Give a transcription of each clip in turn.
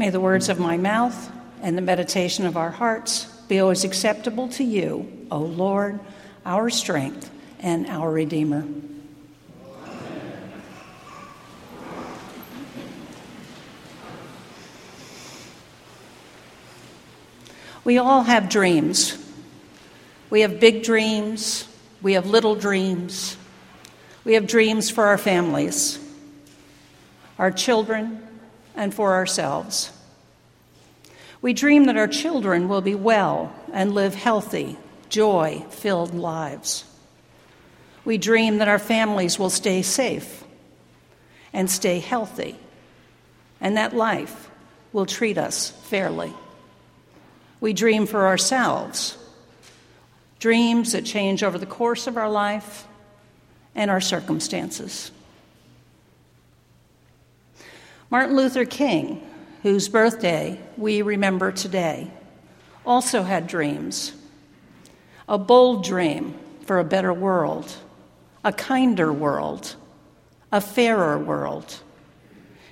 May the words of my mouth and the meditation of our hearts be always acceptable to you, O Lord, our strength and our Redeemer. We all have dreams. We have big dreams, we have little dreams, we have dreams for our families, our children, and for ourselves. We dream that our children will be well and live healthy, joy filled lives. We dream that our families will stay safe and stay healthy, and that life will treat us fairly. We dream for ourselves, dreams that change over the course of our life and our circumstances. Martin Luther King, whose birthday we remember today, also had dreams. A bold dream for a better world, a kinder world, a fairer world.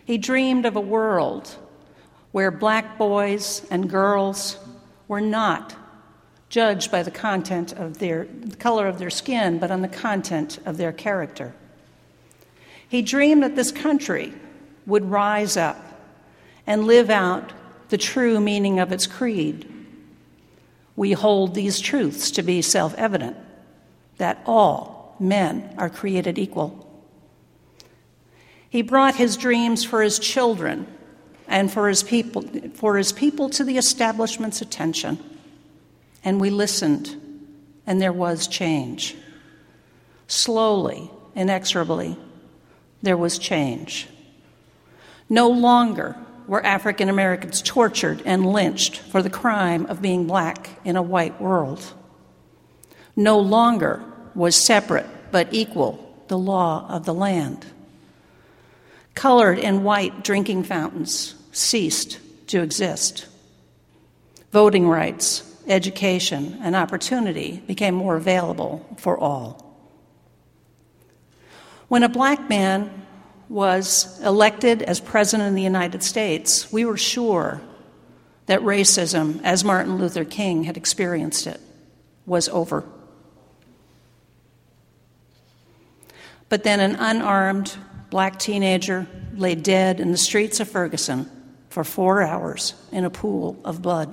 He dreamed of a world where black boys and girls were not judged by the content of their the color of their skin, but on the content of their character. He dreamed that this country would rise up and live out the true meaning of its creed. We hold these truths to be self evident that all men are created equal. He brought his dreams for his children and for his people, for his people to the establishment's attention. And we listened, and there was change. Slowly, inexorably, there was change. No longer were African Americans tortured and lynched for the crime of being black in a white world. No longer was separate but equal the law of the land. Colored and white drinking fountains ceased to exist. Voting rights, education, and opportunity became more available for all. When a black man was elected as President of the United States, we were sure that racism, as Martin Luther King had experienced it, was over. But then an unarmed black teenager lay dead in the streets of Ferguson for four hours in a pool of blood.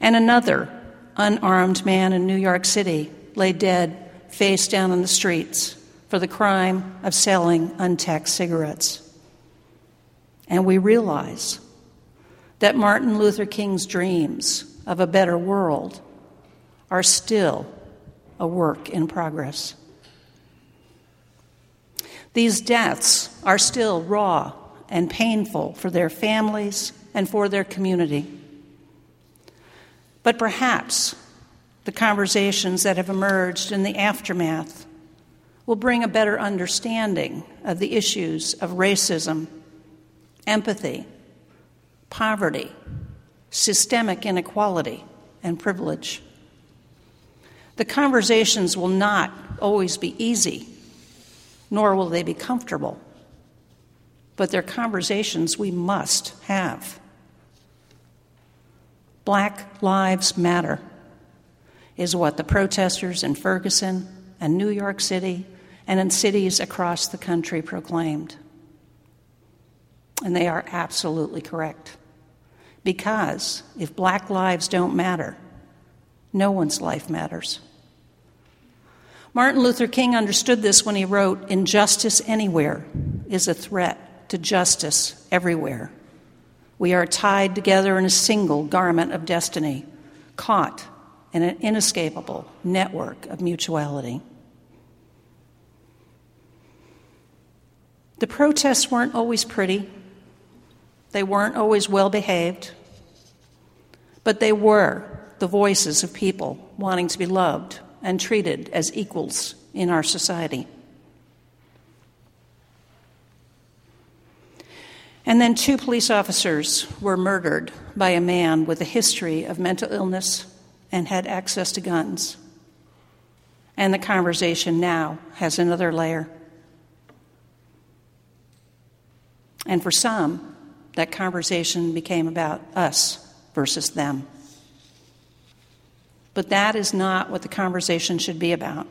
And another unarmed man in New York City lay dead face down in the streets for the crime of selling untaxed cigarettes. And we realize that Martin Luther King's dreams of a better world are still a work in progress. These deaths are still raw and painful for their families and for their community. But perhaps the conversations that have emerged in the aftermath will bring a better understanding of the issues of racism, empathy, poverty, systemic inequality, and privilege. The conversations will not always be easy, nor will they be comfortable but they're conversations we must have. Black Lives Matter is what the protesters in Ferguson and New York City and in cities across the country proclaimed. And they are absolutely correct. Because if black lives don't matter, no one's life matters. Martin Luther King understood this when he wrote Injustice anywhere is a threat to justice everywhere. We are tied together in a single garment of destiny, caught in an inescapable network of mutuality. The protests weren't always pretty, they weren't always well behaved, but they were the voices of people wanting to be loved and treated as equals in our society. And then two police officers were murdered by a man with a history of mental illness and had access to guns. And the conversation now has another layer. And for some, that conversation became about us versus them. But that is not what the conversation should be about.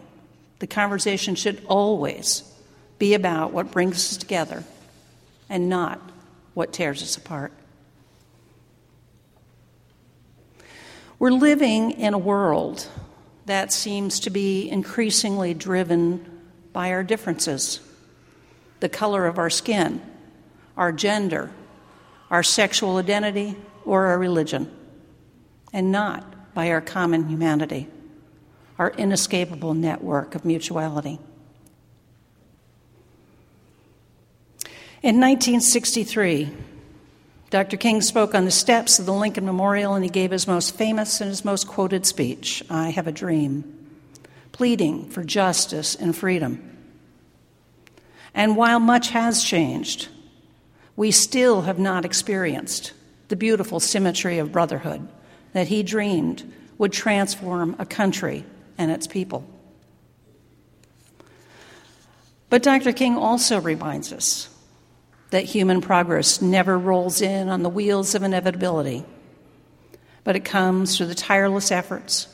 The conversation should always be about what brings us together and not what tears us apart. We're living in a world that seems to be increasingly driven by our differences the color of our skin, our gender, our sexual identity, or our religion, and not by our common humanity, our inescapable network of mutuality. In 1963, Dr. King spoke on the steps of the Lincoln Memorial and he gave his most famous and his most quoted speech I Have a Dream, pleading for justice and freedom. And while much has changed, we still have not experienced the beautiful symmetry of brotherhood that he dreamed would transform a country and its people. But Dr. King also reminds us that human progress never rolls in on the wheels of inevitability, but it comes through the tireless efforts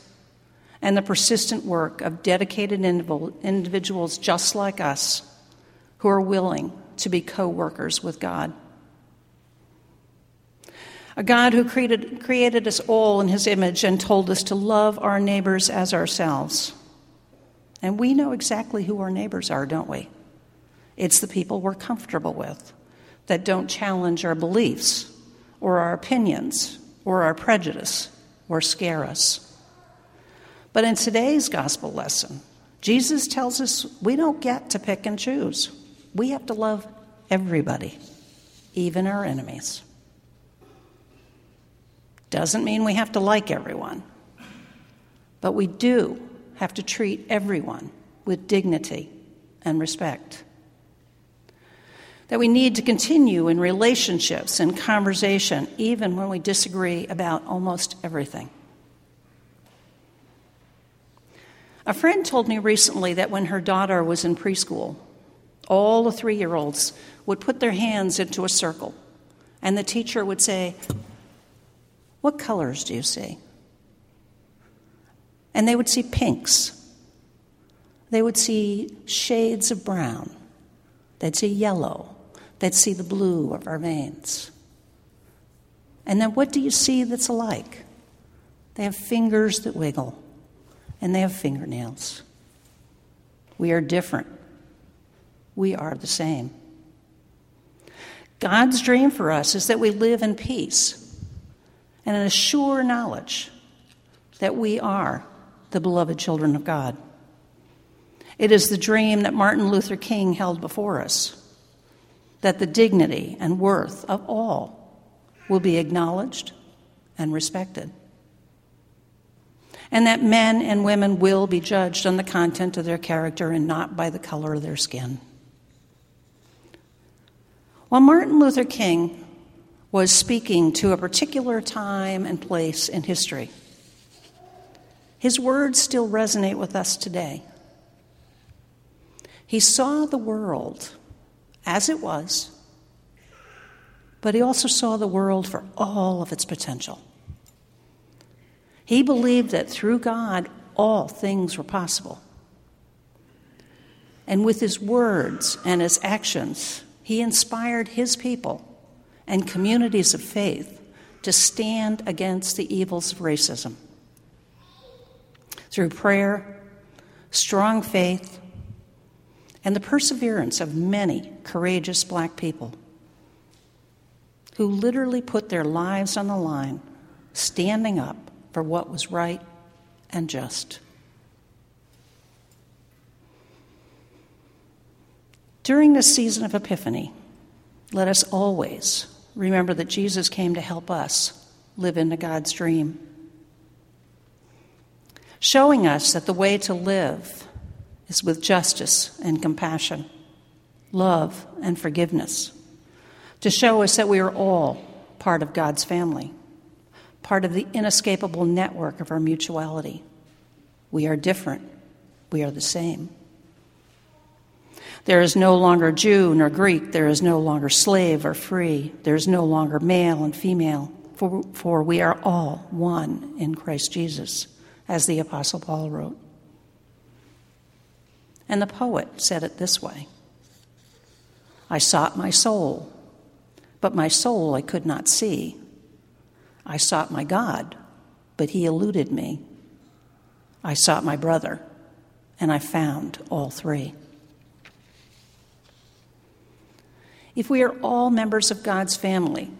and the persistent work of dedicated individuals just like us who are willing to be co workers with God. A God who created, created us all in his image and told us to love our neighbors as ourselves. And we know exactly who our neighbors are, don't we? It's the people we're comfortable with that don't challenge our beliefs or our opinions or our prejudice or scare us. But in today's gospel lesson, Jesus tells us we don't get to pick and choose. We have to love everybody, even our enemies. Doesn't mean we have to like everyone, but we do have to treat everyone with dignity and respect that we need to continue in relationships and conversation, even when we disagree about almost everything. A friend told me recently that when her daughter was in preschool, all the three year olds would put their hands into a circle, and the teacher would say, What colors do you see? And they would see pinks. They would see shades of brown. They'd see yellow They'd see the blue of our veins. And then what do you see that's alike? They have fingers that wiggle, and they have fingernails. We are different. We are the same. God's dream for us is that we live in peace and in a sure knowledge that we are the beloved children of God. It is the dream that Martin Luther King held before us that the dignity and worth of all will be acknowledged and respected. And that men and women will be judged on the content of their character and not by the color of their skin. While Martin Luther King was speaking to a particular time and place in history, his words still resonate with us today. He saw the world as it was, but he also saw the world for all of its potential. He believed that through God, all things were possible. And with his words and his actions, he inspired his people and communities of faith to stand against the evils of racism. Through prayer, strong faith, and the perseverance of many courageous black people who literally put their lives on the line, standing up for what was right and just. During this season of Epiphany, let us always remember that Jesus came to help us live into God's dream, showing us that the way to live is with justice and compassion, love and forgiveness, to show us that we are all part of God's family, part of the inescapable network of our mutuality. We are different, we are the same. There is no longer Jew nor Greek, there is no longer slave or free, there is no longer male and female, for, for we are all one in Christ Jesus, as the Apostle Paul wrote. And the poet said it this way I sought my soul, but my soul I could not see. I sought my God, but he eluded me. I sought my brother, and I found all three. If we are all members of God's family,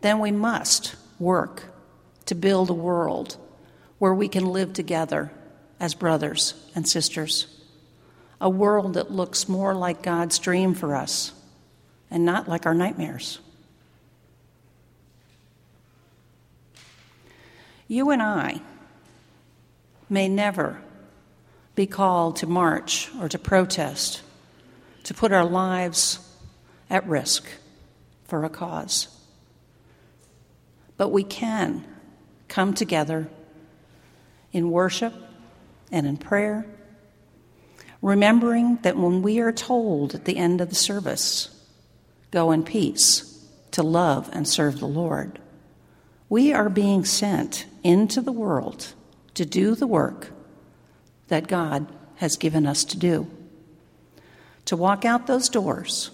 then we must work to build a world where we can live together as brothers and sisters. A world that looks more like God's dream for us and not like our nightmares. You and I may never be called to march or to protest to put our lives at risk for a cause. But we can come together in worship and in prayer, remembering that when we are told at the end of the service, go in peace to love and serve the Lord, we are being sent into the world to do the work that God has given us to do to walk out those doors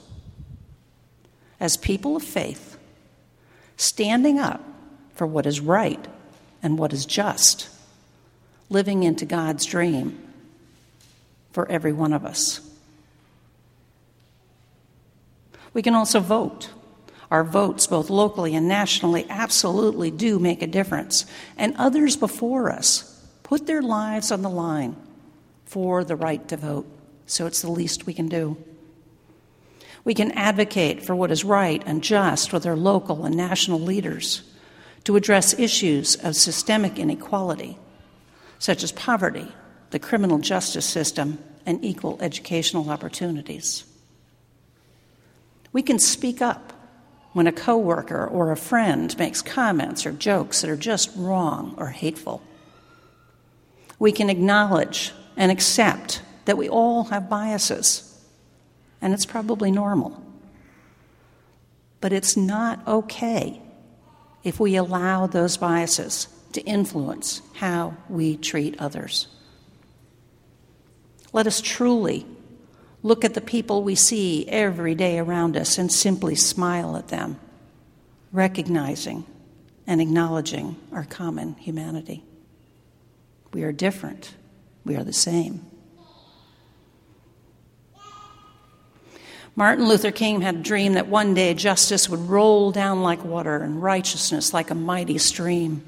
as people of faith, standing up for what is right and what is just, living into God's dream for every one of us. We can also vote. Our votes, both locally and nationally, absolutely do make a difference. And others before us put their lives on the line for the right to vote so it's the least we can do. We can advocate for what is right and just with our local and national leaders to address issues of systemic inequality, such as poverty, the criminal justice system, and equal educational opportunities. We can speak up when a coworker or a friend makes comments or jokes that are just wrong or hateful. We can acknowledge and accept that we all have biases, and it's probably normal. But it's not okay if we allow those biases to influence how we treat others. Let us truly look at the people we see every day around us and simply smile at them, recognizing and acknowledging our common humanity. We are different, we are the same. Martin Luther King had a dream that one day justice would roll down like water and righteousness like a mighty stream,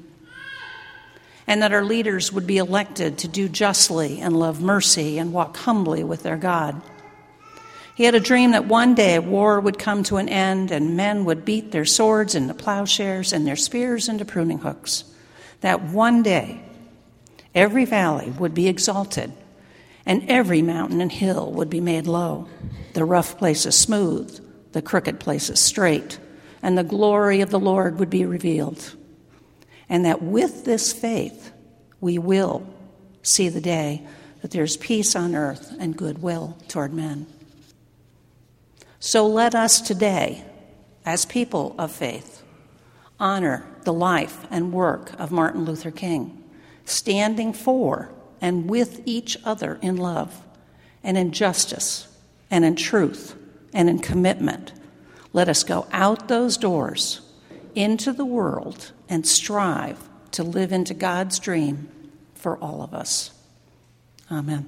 and that our leaders would be elected to do justly and love mercy and walk humbly with their God. He had a dream that one day war would come to an end and men would beat their swords into plowshares and their spears into pruning hooks. That one day every valley would be exalted and every mountain and hill would be made low, the rough places smooth, the crooked places straight, and the glory of the Lord would be revealed. And that with this faith, we will see the day that there's peace on earth and goodwill toward men. So let us today, as people of faith, honor the life and work of Martin Luther King, standing for and with each other in love and in justice and in truth and in commitment. Let us go out those doors into the world and strive to live into God's dream for all of us. Amen.